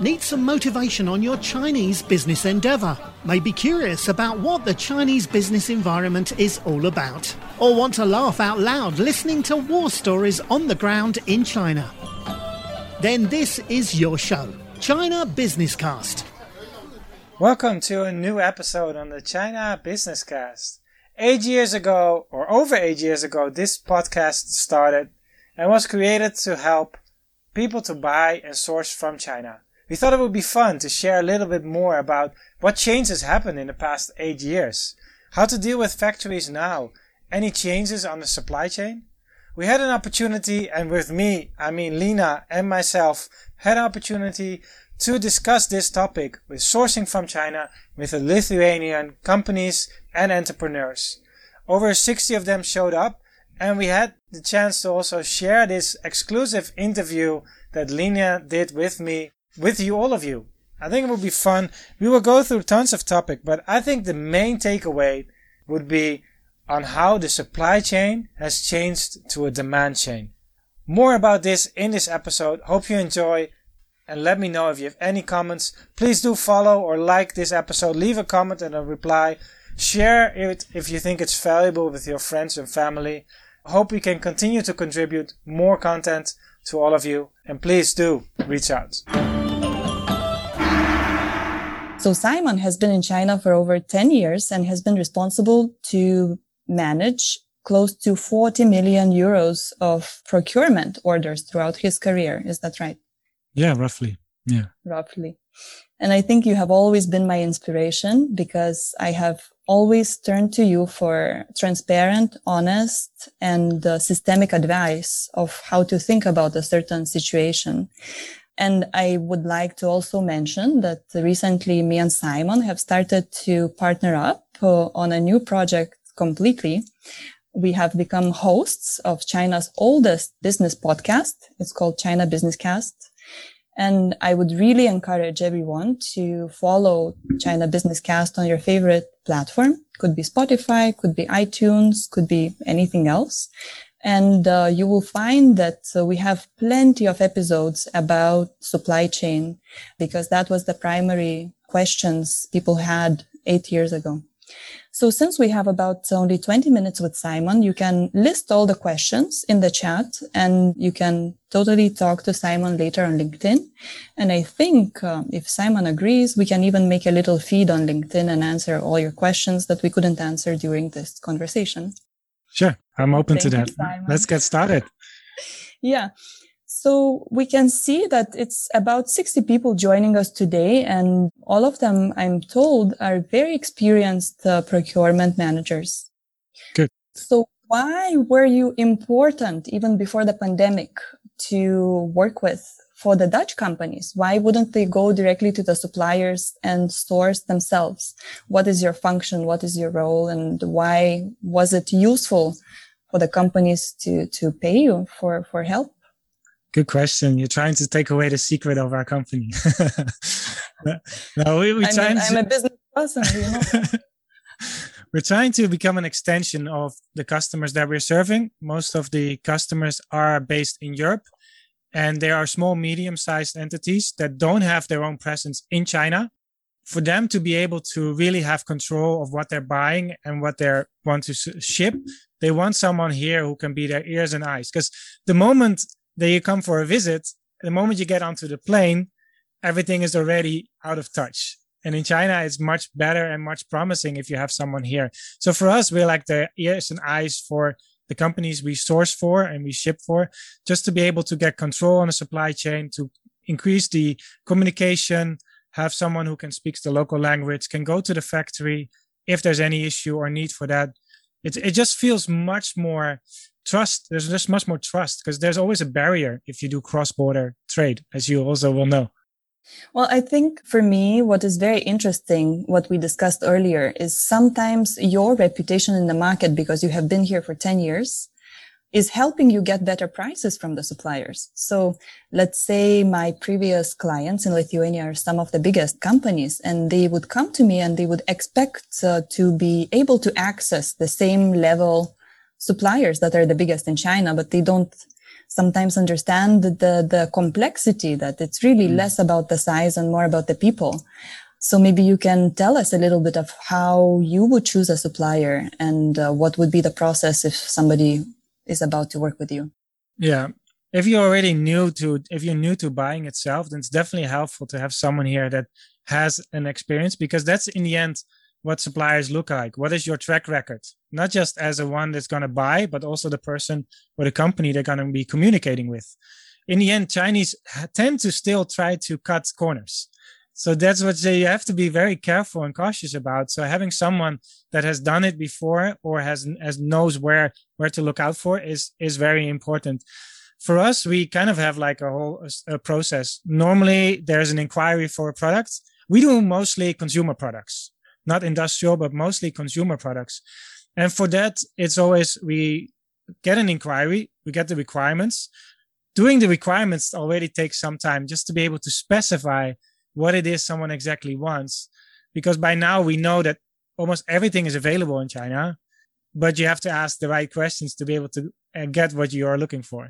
Need some motivation on your Chinese business endeavor? May be curious about what the Chinese business environment is all about? Or want to laugh out loud listening to war stories on the ground in China? Then this is your show, China Business Cast. Welcome to a new episode on the China Business Cast. Eight years ago, or over eight years ago, this podcast started and was created to help people to buy and source from China. We thought it would be fun to share a little bit more about what changes happened in the past eight years, how to deal with factories now, any changes on the supply chain. We had an opportunity, and with me, I mean Lena and myself, had an opportunity to discuss this topic with sourcing from China with the Lithuanian companies and entrepreneurs. Over 60 of them showed up, and we had the chance to also share this exclusive interview that Lena did with me with you, all of you. I think it would be fun. We will go through tons of topic, but I think the main takeaway would be on how the supply chain has changed to a demand chain. More about this in this episode. Hope you enjoy and let me know if you have any comments. Please do follow or like this episode. Leave a comment and a reply. Share it if you think it's valuable with your friends and family. Hope we can continue to contribute more content to all of you and please do reach out. So Simon has been in China for over 10 years and has been responsible to manage close to 40 million euros of procurement orders throughout his career. Is that right? Yeah, roughly. Yeah. Roughly. And I think you have always been my inspiration because I have always turned to you for transparent, honest, and uh, systemic advice of how to think about a certain situation. And I would like to also mention that recently me and Simon have started to partner up uh, on a new project completely. We have become hosts of China's oldest business podcast. It's called China Business Cast. And I would really encourage everyone to follow China Business Cast on your favorite platform. Could be Spotify, could be iTunes, could be anything else. And uh, you will find that uh, we have plenty of episodes about supply chain because that was the primary questions people had eight years ago. So since we have about only 20 minutes with Simon, you can list all the questions in the chat and you can totally talk to Simon later on LinkedIn. And I think uh, if Simon agrees, we can even make a little feed on LinkedIn and answer all your questions that we couldn't answer during this conversation. Sure. I'm open Thank to that. You, Let's get started. yeah. So we can see that it's about 60 people joining us today and all of them, I'm told, are very experienced uh, procurement managers. Good. So why were you important even before the pandemic to work with for the Dutch companies? Why wouldn't they go directly to the suppliers and source themselves? What is your function? What is your role? And why was it useful for the companies to, to pay you for, for help? Good question. You're trying to take away the secret of our company. no, we, we I'm, a, I'm a business person, you know. we're trying to become an extension of the customers that we're serving. Most of the customers are based in Europe and they are small, medium sized entities that don't have their own presence in China. For them to be able to really have control of what they're buying and what they want to ship, they want someone here who can be their ears and eyes. Because the moment that you come for a visit, the moment you get onto the plane, everything is already out of touch. And in China, it's much better and much promising if you have someone here. So for us, we're like the ears and eyes for the companies we source for and we ship for, just to be able to get control on the supply chain, to increase the communication, have someone who can speak the local language, can go to the factory if there's any issue or need for that. It, it just feels much more trust. There's just much more trust because there's always a barrier if you do cross border trade, as you also will know. Well, I think for me, what is very interesting, what we discussed earlier is sometimes your reputation in the market, because you have been here for 10 years, is helping you get better prices from the suppliers. So let's say my previous clients in Lithuania are some of the biggest companies and they would come to me and they would expect uh, to be able to access the same level suppliers that are the biggest in China, but they don't sometimes understand the, the complexity that it's really mm. less about the size and more about the people. So maybe you can tell us a little bit of how you would choose a supplier and uh, what would be the process if somebody is about to work with you. Yeah. If you're already new to, if you're new to buying itself, then it's definitely helpful to have someone here that has an experience because that's in the end what suppliers look like. What is your track record? Not just as a one that's going to buy, but also the person or the company they're going to be communicating with. In the end, Chinese tend to still try to cut corners. So that's what you have to be very careful and cautious about. So having someone that has done it before or has, has knows where, where to look out for is, is very important. For us, we kind of have like a whole a process. Normally there's an inquiry for a product. We do mostly consumer products not industrial, but mostly consumer products. And for that, it's always we get an inquiry, we get the requirements. Doing the requirements already takes some time just to be able to specify what it is someone exactly wants. Because by now we know that almost everything is available in China, but you have to ask the right questions to be able to uh, get what you are looking for.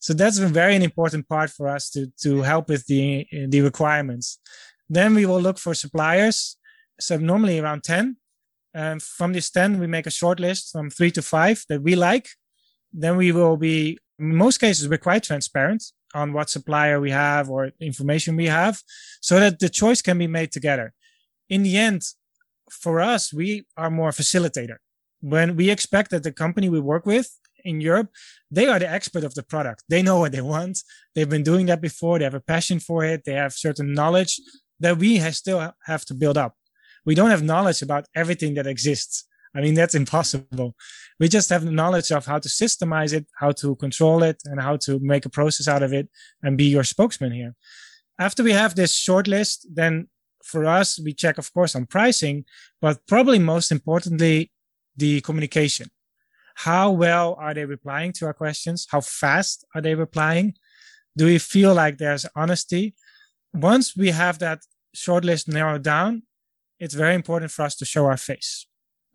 So that's a very important part for us to, to help with the, the requirements. Then we will look for suppliers so normally around 10. And from this 10, we make a short list from three to five that we like. Then we will be, in most cases, we're quite transparent on what supplier we have or information we have so that the choice can be made together. In the end, for us, we are more facilitator. When we expect that the company we work with in Europe, they are the expert of the product. They know what they want. They've been doing that before. They have a passion for it. They have certain knowledge that we have still have to build up we don't have knowledge about everything that exists. I mean, that's impossible. We just have knowledge of how to systemize it, how to control it, and how to make a process out of it and be your spokesman here. After we have this short list, then for us, we check, of course, on pricing, but probably most importantly, the communication. How well are they replying to our questions? How fast are they replying? Do we feel like there's honesty? Once we have that short list narrowed down, it's very important for us to show our face.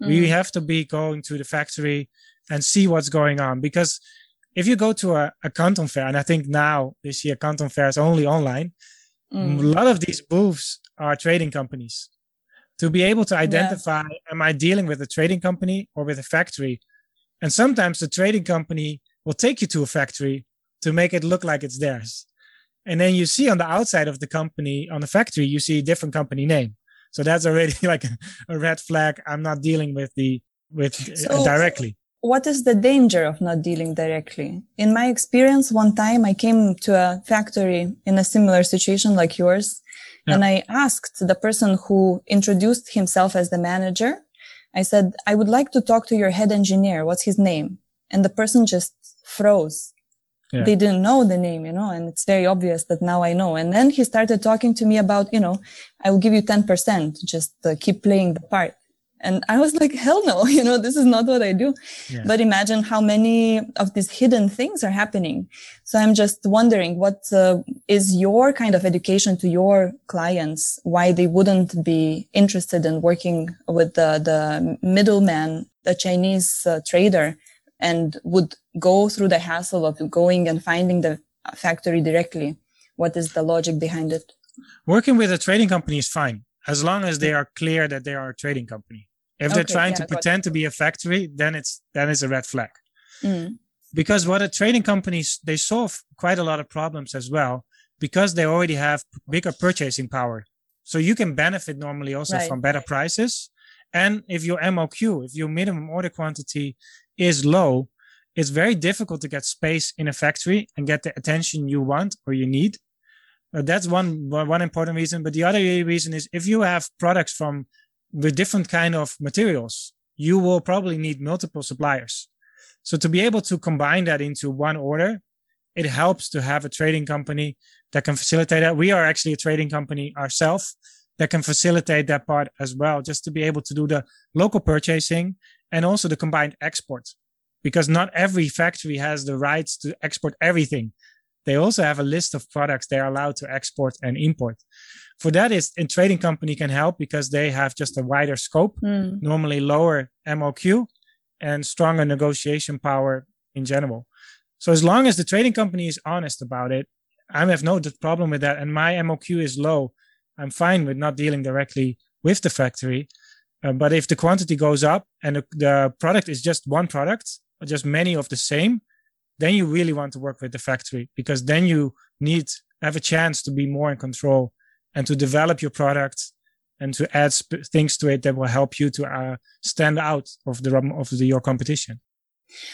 Mm. We have to be going to the factory and see what's going on because if you go to a, a Canton fair, and I think now this year Canton fair is only online, mm. a lot of these booths are trading companies. To be able to identify, am I dealing with a trading company or with a factory? And sometimes the trading company will take you to a factory to make it look like it's theirs. And then you see on the outside of the company, on the factory, you see a different company name. So that's already like a red flag. I'm not dealing with the with so, uh, directly. What is the danger of not dealing directly? In my experience, one time I came to a factory in a similar situation like yours, yeah. and I asked the person who introduced himself as the manager. I said, I would like to talk to your head engineer. What's his name? And the person just froze yeah. they didn't know the name, you know, and it's very obvious that now I know. And then he started talking to me about, you know, I will give you 10%, just uh, keep playing the part. And I was like, hell no, you know, this is not what I do. Yeah. But imagine how many of these hidden things are happening. So I'm just wondering what uh, is your kind of education to your clients, why they wouldn't be interested in working with the, the middleman, the Chinese uh, trader and would go through the hassle of going and finding the factory directly. What is the logic behind it? Working with a trading company is fine as long as they are clear that they are a trading company. If they're trying yeah, to pretend to be a factory, then it's then it's a red flag. Mm. Because what a trading companies they solve quite a lot of problems as well because they already have bigger purchasing power. So you can benefit normally also right. from better prices. And if your MOQ, if your minimum order quantity is low, it's very difficult to get space in a factory and get the attention you want or you need. Uh, that's one one important reason. But the other reason is if you have products from with different kind of materials, you will probably need multiple suppliers. So to be able to combine that into one order, it helps to have a trading company that can facilitate that. We are actually a trading company ourselves that can facilitate that part as well, just to be able to do the local purchasing and also the combined export because not every factory has the rights to export everything. They also have a list of products they're allowed to export and import. For that is a trading company can help because they have just a wider scope, mm. normally lower MOQ and stronger negotiation power in general. So as long as the trading company is honest about it, I have no problem with that. And my MOQ is low. I'm fine with not dealing directly with the factory. Uh, but if the quantity goes up and the, the product is just one product, or just many of the same, then you really want to work with the factory because then you need have a chance to be more in control and to develop your product and to add sp- things to it that will help you to uh, stand out of the of the, your competition.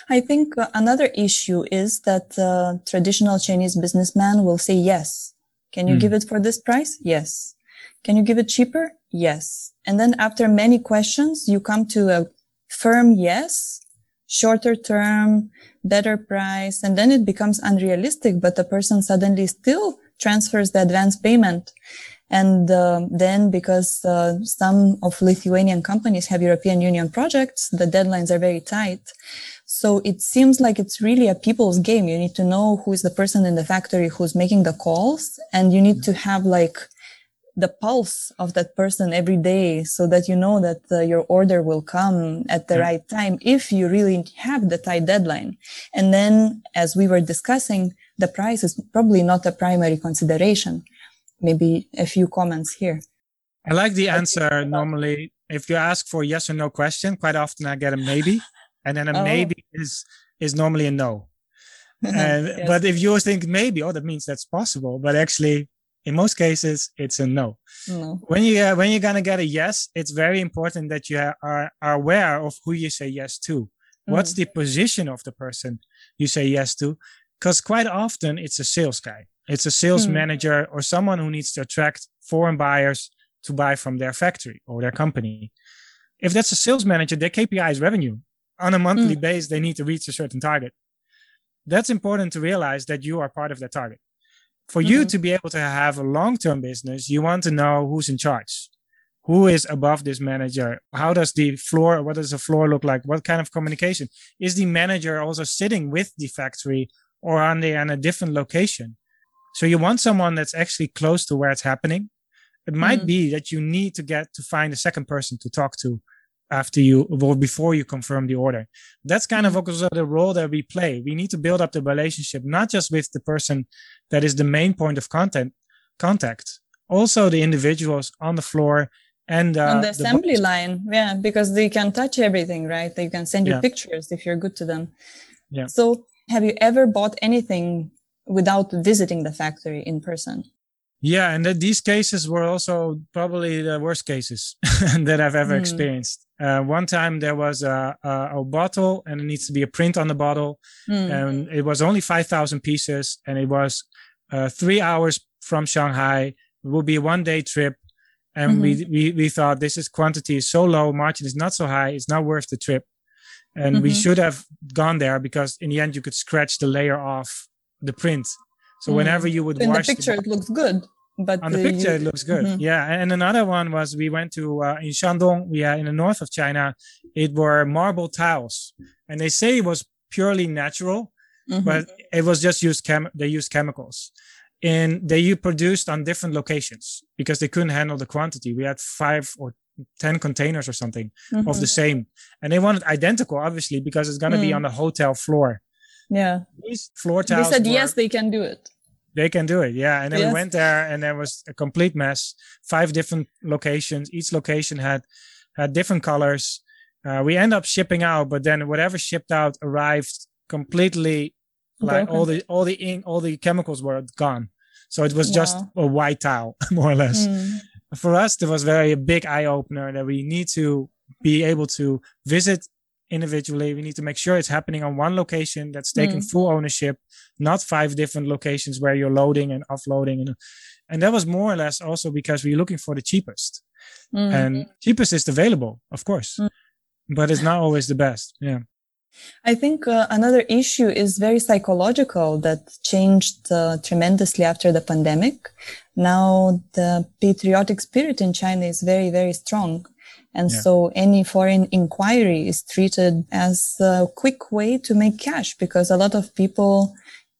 I think another issue is that uh, traditional Chinese businessman will say yes. Can you mm. give it for this price? Yes. Can you give it cheaper? Yes. And then after many questions, you come to a firm yes, shorter term, better price. And then it becomes unrealistic, but the person suddenly still transfers the advance payment. And uh, then because uh, some of Lithuanian companies have European Union projects, the deadlines are very tight. So it seems like it's really a people's game. You need to know who is the person in the factory who's making the calls and you need to have like the pulse of that person every day so that you know that uh, your order will come at the yeah. right time if you really have the tight deadline. And then as we were discussing, the price is probably not a primary consideration. Maybe a few comments here. I like the answer normally. If you ask for a yes or no question, quite often I get a maybe. And then a oh. maybe is is normally a no. And yes. but if you think maybe, oh, that means that's possible. But actually, in most cases it's a no, no. when you uh, when you're gonna get a yes it's very important that you are, are aware of who you say yes to mm. what's the position of the person you say yes to because quite often it's a sales guy it's a sales mm. manager or someone who needs to attract foreign buyers to buy from their factory or their company if that's a sales manager their kpi is revenue on a monthly mm. base they need to reach a certain target that's important to realize that you are part of that target for mm-hmm. you to be able to have a long-term business you want to know who's in charge. Who is above this manager? How does the floor what does the floor look like? What kind of communication? Is the manager also sitting with the factory or are they in a different location? So you want someone that's actually close to where it's happening. It might mm-hmm. be that you need to get to find a second person to talk to after you or before you confirm the order. That's kind of mm-hmm. also the role that we play. We need to build up the relationship, not just with the person that is the main point of content contact, also the individuals on the floor and uh, on the assembly the line. Yeah, because they can touch everything, right? They can send you yeah. pictures if you're good to them. Yeah. So have you ever bought anything without visiting the factory in person? Yeah, and these cases were also probably the worst cases that I've ever mm. experienced. Uh, one time there was a, a, a, bottle and it needs to be a print on the bottle, mm. and it was only five thousand pieces, and it was uh, three hours from Shanghai. It would be a one day trip, and mm-hmm. we, we we thought this is quantity is so low, margin is not so high, it's not worth the trip, and mm-hmm. we should have gone there because in the end you could scratch the layer off the print. So mm. whenever you would in watch the picture, the, it looks good but on the, the picture you, it looks good mm-hmm. yeah and another one was we went to uh, in shandong we are in the north of china it were marble tiles and they say it was purely natural mm-hmm. but it was just used chem they used chemicals and they produced on different locations because they couldn't handle the quantity we had five or 10 containers or something mm-hmm. of the same and they wanted identical obviously because it's going to mm. be on the hotel floor yeah these floor tiles they said were, yes they can do it they can do it, yeah. And then yes. we went there, and there was a complete mess. Five different locations. Each location had had different colors. Uh, we end up shipping out, but then whatever shipped out arrived completely like all the all the ink, all the chemicals were gone. So it was wow. just a white towel, more or less. Mm. For us, it was very a big eye opener that we need to be able to visit individually. We need to make sure it's happening on one location that's taking mm. full ownership, not five different locations where you're loading and offloading. And, and that was more or less also because we are looking for the cheapest. Mm. And cheapest is available, of course, mm. but it's not always the best. Yeah. I think uh, another issue is very psychological that changed uh, tremendously after the pandemic. Now the patriotic spirit in China is very, very strong. And yeah. so any foreign inquiry is treated as a quick way to make cash because a lot of people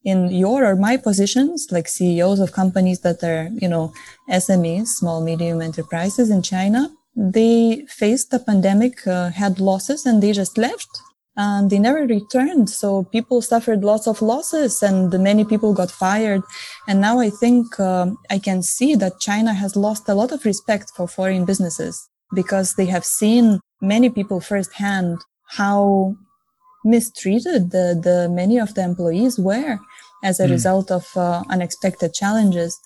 in your or my positions, like CEOs of companies that are, you know, SMEs, small, medium enterprises in China, they faced the pandemic, uh, had losses and they just left and they never returned. So people suffered lots of losses and many people got fired. And now I think um, I can see that China has lost a lot of respect for foreign businesses because they have seen many people firsthand how mistreated the, the many of the employees were as a mm. result of uh, unexpected challenges.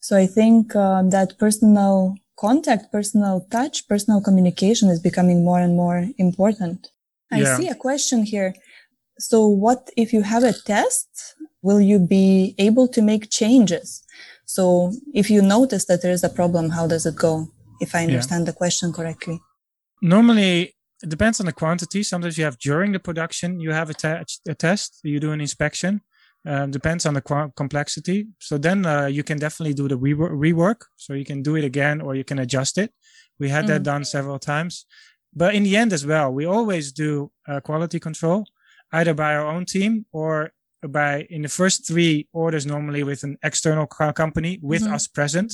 So I think uh, that personal contact, personal touch, personal communication is becoming more and more important. I yeah. see a question here. So what if you have a test? Will you be able to make changes? So if you notice that there is a problem, how does it go? If I understand yeah. the question correctly. Normally, it depends on the quantity. Sometimes you have during the production, you have a, te- a test, you do an inspection. Um, depends on the qu- complexity. So then uh, you can definitely do the re- rework. So you can do it again or you can adjust it. We had mm that done several times. But in the end as well, we always do uh, quality control, either by our own team or by in the first three orders, normally with an external company with mm-hmm. us present,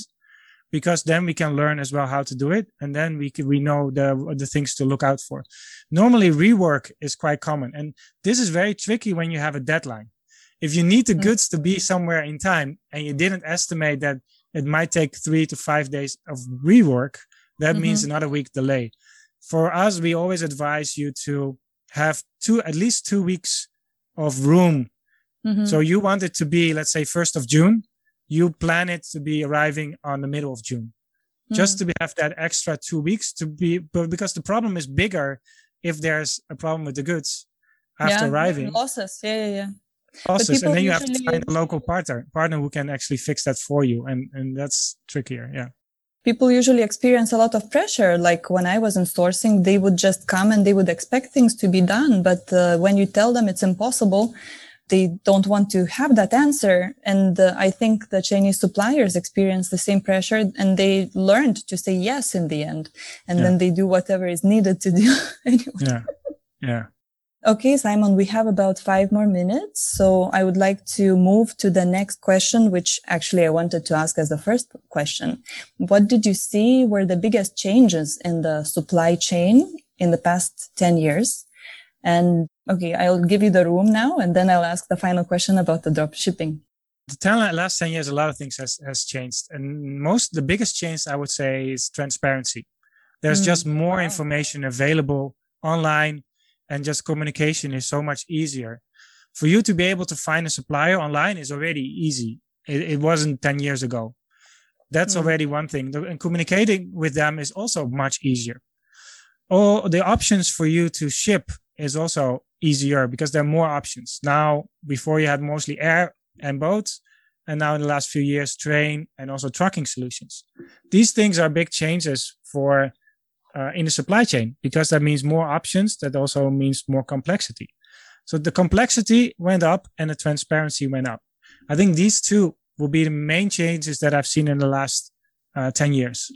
because then we can learn as well how to do it. And then we can, we know the, the things to look out for. Normally rework is quite common. And this is very tricky when you have a deadline. If you need the mm-hmm. goods to be somewhere in time and you didn't estimate that it might take three to five days of rework, that mm-hmm. means another week delay for us, we always advise you to have two, at least two weeks of room. Mm-hmm. So you want it to be, let's say, 1st of June. You plan it to be arriving on the middle of June, mm-hmm. just to have that extra two weeks to be, but because the problem is bigger if there's a problem with the goods after yeah, arriving. Losses. Yeah, yeah, yeah. Losses. And then you have to find a local partner, partner who can actually fix that for you. And, and that's trickier. Yeah people usually experience a lot of pressure. Like when I was in sourcing, they would just come and they would expect things to be done. But uh, when you tell them it's impossible, they don't want to have that answer. And uh, I think the Chinese suppliers experience the same pressure and they learned to say yes in the end. And yeah. then they do whatever is needed to do anyway. Yeah. Yeah. Okay, Simon, we have about five more minutes. So I would like to move to the next question, which actually I wanted to ask as the first question. What did you see were the biggest changes in the supply chain in the past 10 years? And okay, I'll give you the room now and then I'll ask the final question about the drop shipping. The 10, last 10 years, a lot of things has, has changed. And most, the biggest change I would say is transparency. There's mm. just more wow. information available online and just communication is so much easier. For you to be able to find a supplier online is already easy. It, it wasn't 10 years ago. That's mm. already one thing. And communicating with them is also much easier. All the options for you to ship is also easier because there are more options. Now, before you had mostly air and boats, and now in the last few years, train and also trucking solutions. These things are big changes for uh, in the supply chain because that means more options. That also means more complexity. So the complexity went up and the transparency went up. I think these two will be the main changes that I've seen in the last uh, 10 years.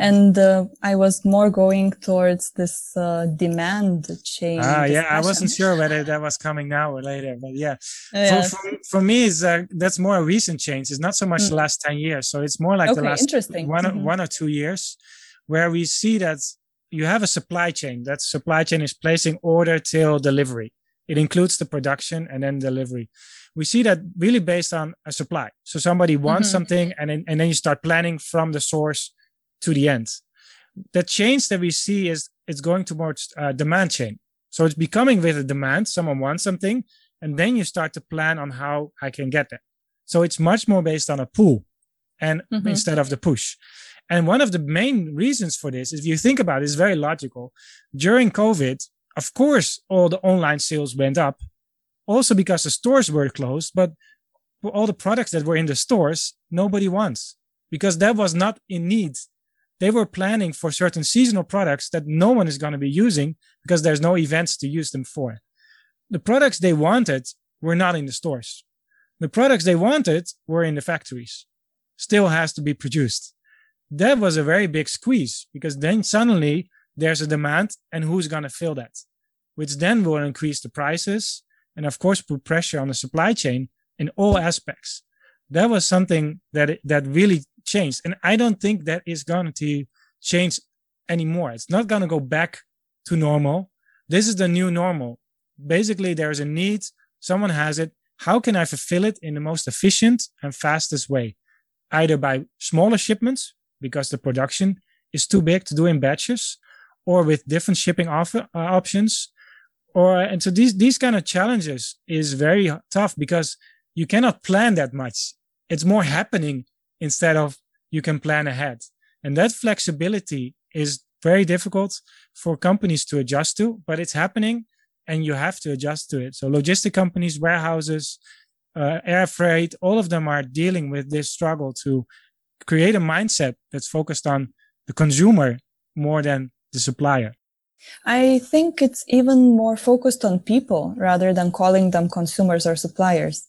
And uh, I was more going towards this uh, demand change. Ah, yeah, I wasn't sure whether that was coming now or later, but yeah. Yes. For, for, for, me, is uh, that's more a recent change. It's not so much mm. the last 10 years. So it's more like okay, the last one, mm-hmm. one or two years where we see that you have a supply chain. That supply chain is placing order till delivery. It includes the production and then delivery. We see that really based on a supply. So somebody wants mm-hmm. something and then, and then you start planning from the source to the end. The change that we see is it's going towards a demand chain. So it's becoming with a demand. Someone wants something and then you start to plan on how I can get that. So it's much more based on a pull and mm-hmm. instead of the push. And one of the main reasons for this, if you think about it, is very logical. During COVID, of course, all the online sales went up, also because the stores were closed, but all the products that were in the stores, nobody wants because that was not in need. They were planning for certain seasonal products that no one is going to be using because there's no events to use them for. The products they wanted were not in the stores. The products they wanted were in the factories, still has to be produced that was a very big squeeze because then suddenly there's a demand and who's going to fill that, which then will increase the prices and of course put pressure on the supply chain in all aspects. That was something that, that really changed. And I don't think that is going to change anymore. It's not going to go back to normal. This is the new normal. basically there's a need, someone has it. How can I fulfill it in the most efficient and fastest way? Either by smaller shipments, because the production is too big to do in batches, or with different shipping offer, uh, options. Or, and so these, these kind of challenges is very tough because you cannot plan that much. It's more happening instead of you can plan ahead. And that flexibility is very difficult for companies to adjust to, but it's happening and you have to adjust to it. So logistic companies, warehouses, uh, air freight, all of them are dealing with this struggle to create a mindset that's focused on the consumer more than the supplier. I think it's even more focused on people rather than calling them consumers or suppliers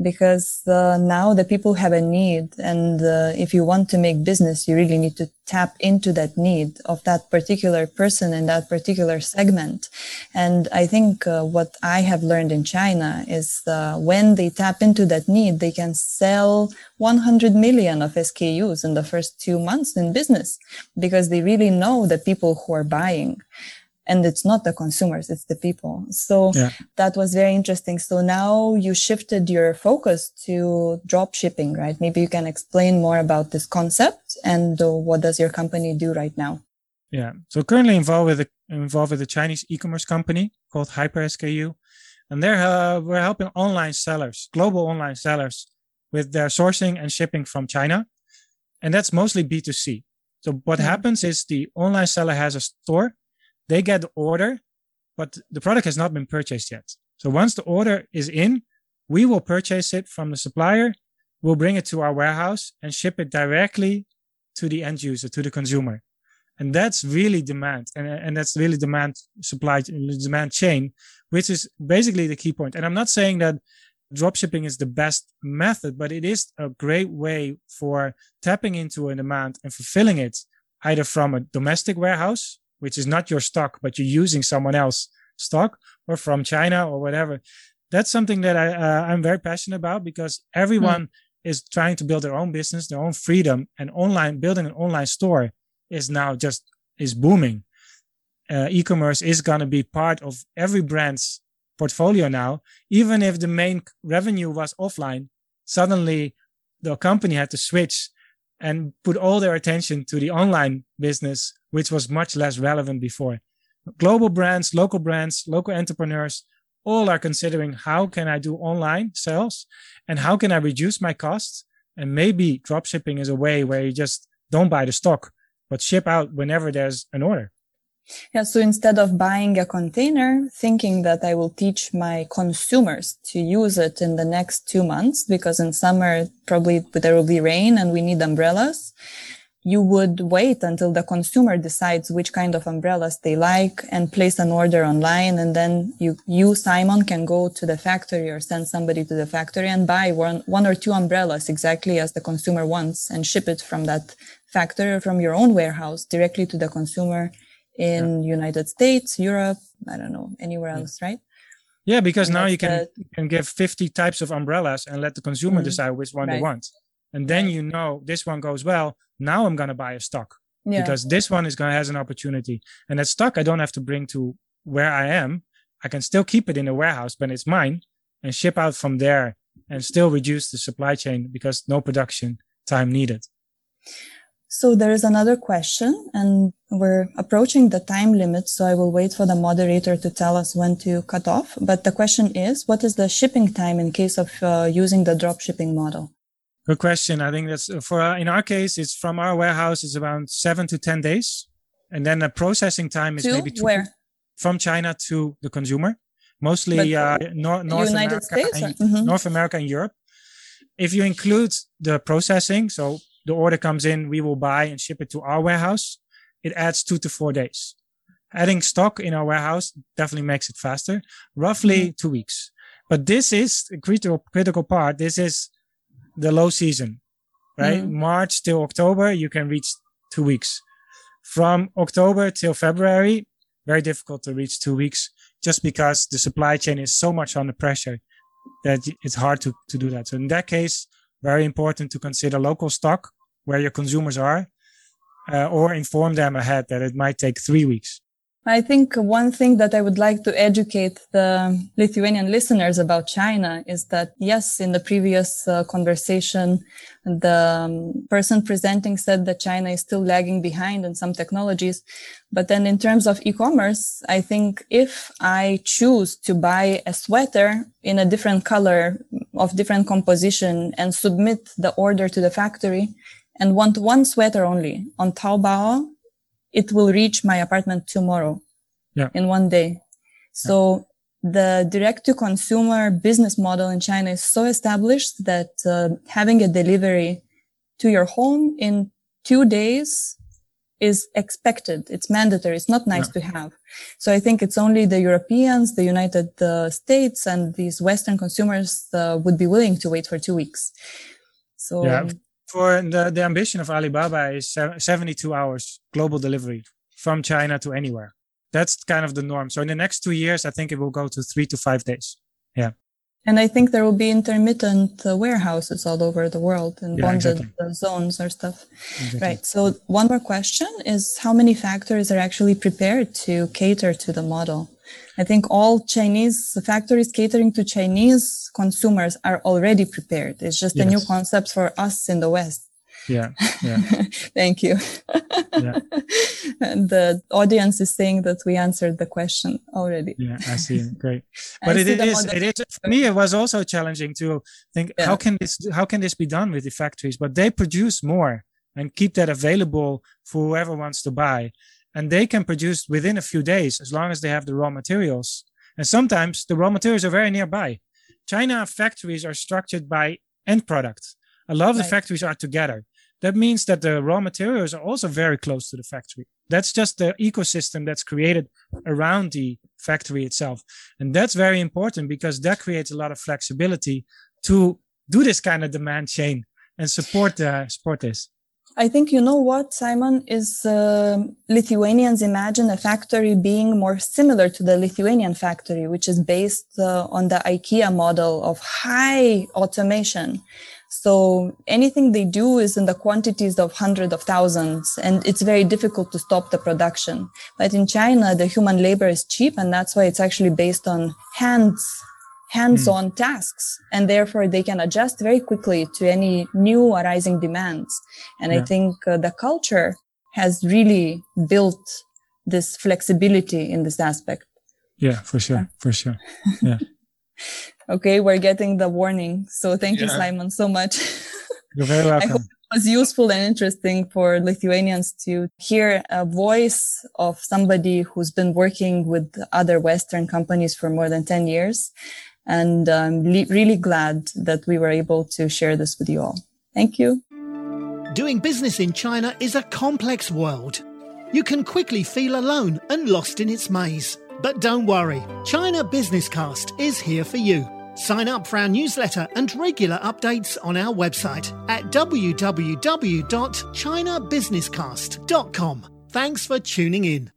because uh, now the people have a need and uh, if you want to make business you really need to tap into that need of that particular person in that particular segment. And i think uh, what i have learned in china is uh, when they tap into that need they can sell 100 million of skus in the first two months in business because they really know the people who are buying and it's not the consumers it's the people. So yeah. that was very interesting. So now you shifted your focus to drop shipping right? Maybe you can explain more about this concept and uh, what does your company do right now? Yeah. So currently involved with a, involved with a chinese e-commerce company called HyperSKU and they're uh, we're helping online sellers global online sellers with their sourcing and shipping from china. And that's mostly b2c so what mm-hmm. happens is the online seller has a store they get the order, but the product has not been purchased yet. So once the order is in, we will purchase it from the supplier. We'll bring it to our warehouse and ship it directly to the end user, to the consumer. And that's really demand. And, and that's really demand supply, demand chain, which is basically the key point. And I'm not saying that dropshipping is the best method, but it is a great way for tapping into a demand and fulfilling it either from a domestic warehouse which is not your stock, but you're using someone else stock or from China or whatever. That's something that I, uh, I'm very passionate about because everyone mm. is trying to build their own business, their own freedom and online building an online store is now just is booming. Uh, e-commerce is going to be part of every brand's portfolio now. Even if the main revenue was offline, suddenly the company had to switch and put all their attention to the online business, which was much less relevant before. Global brands, local brands, local entrepreneurs, all are considering how can I do online sales and how can I reduce my costs? And maybe dropshipping is a way where you just don't buy the stock, but ship out whenever there's an order. Yeah. So instead of buying a container, thinking that I will teach my consumers to use it in the next two months, because in summer, probably there will be rain and we need umbrellas. You would wait until the consumer decides which kind of umbrellas they like and place an order online. And then you, you, Simon, can go to the factory or send somebody to the factory and buy one, one or two umbrellas exactly as the consumer wants and ship it from that factory or from your own warehouse directly to the consumer in yeah. United States, Europe, I don't know, anywhere else, right? Yeah, because and now you can the... you can give 50 types of umbrellas and let the consumer mm decide which one right. they want. And then you know this one goes well. Now I'm gonna buy a stock. Yeah. Because this one is gonna has an opportunity. And that stock I don't have to bring to where I am. I can still keep it in the warehouse, but it's mine and ship out from there and still reduce the supply chain because no production time needed. So there is another question and we're approaching the time limit. So I will wait for the moderator to tell us when to cut off. But the question is, what is the shipping time in case of uh, using the drop shipping model? Good question. I think that's for, uh, in our case, it's from our warehouse, it's around seven to 10 days. And then the processing time is to maybe two, where? from China to the consumer, mostly uh, North, North United America, and, mm-hmm. North America and Europe. If you include the processing, so the order comes in, we will buy and ship it to our warehouse. It adds two to four days. Adding stock in our warehouse definitely makes it faster, roughly mm-hmm. two weeks. But this is a critical, critical part. This is the low season, right? Mm-hmm. March till October, you can reach two weeks. From October till February, very difficult to reach two weeks just because the supply chain is so much under pressure that it's hard to, to do that. So in that case, very important to consider local stock where your consumers are, uh, or inform them ahead that it might take three weeks. I think one thing that I would like to educate the Lithuanian listeners about China is that yes, in the previous uh, conversation, the um, person presenting said that China is still lagging behind in some technologies. But then in terms of e-commerce, I think if I choose to buy a sweater in a different color of different composition and submit the order to the factory and want one sweater only on Taobao, it will reach my apartment tomorrow yeah. in one day. So yeah. the direct to consumer business model in China is so established that uh, having a delivery to your home in two days is expected. It's mandatory. It's not nice yeah. to have. So I think it's only the Europeans, the United uh, States and these Western consumers uh, would be willing to wait for two weeks. So yeah for the, the ambition of Alibaba is 72 hours global delivery from China to anywhere. That's kind of the norm. So in the next two years, I think it will go to three to five days. Yeah. And I think there will be intermittent uh, warehouses all over the world and yeah, bonded exactly. Uh, zones or stuff. Exactly. Right. So one more question is how many factories are actually prepared to cater to the model? I think all Chinese factories catering to Chinese consumers are already prepared. It's just yes. a new concept for us in the West. Yeah. Yeah. Thank you. yeah. And the audience is saying that we answered the question already. Yeah, I see. Great. But it is, it is, for me, it was also challenging to think, yeah. how can this, how can this be done with the factories? But they produce more and keep that available for whoever wants to buy and they can produce within a few days as long as they have the raw materials. And sometimes the raw materials are very nearby. China factories are structured by end product. A lot of right. the factories are together. That means that the raw materials are also very close to the factory. That's just the ecosystem that's created around the factory itself. And that's very important because that creates a lot of flexibility to do this kind of demand chain and support uh, support this. I think you know what, Simon, is uh, Lithuanians imagine a factory being more similar to the Lithuanian factory, which is based uh, on the IKEA model of high automation. So anything they do is in the quantities of hundreds of thousands, and it's very difficult to stop the production. But in China, the human labor is cheap, and that's why it's actually based on hands hands-on mm. tasks and therefore they can adjust very quickly to any new arising demands. And yeah. i think uh, the culture has really built this flexibility in this aspect. Yeah for sure for sure. Yeah. Okay we're getting the warning so thank yeah. you simon so much. You're very welcome. it was useful and interesting for Lithuanians to hear a voice of somebody who's been working with other Western companies for more than 10 years and I'm really glad that we were able to share this with you all. Thank you. Doing business in China is a complex world. You can quickly feel alone and lost in its maze. But don't worry, China Business Cast is here for you. Sign up for our newsletter and regular updates on our website at www.chinabusinesscast.com. Thanks for tuning in.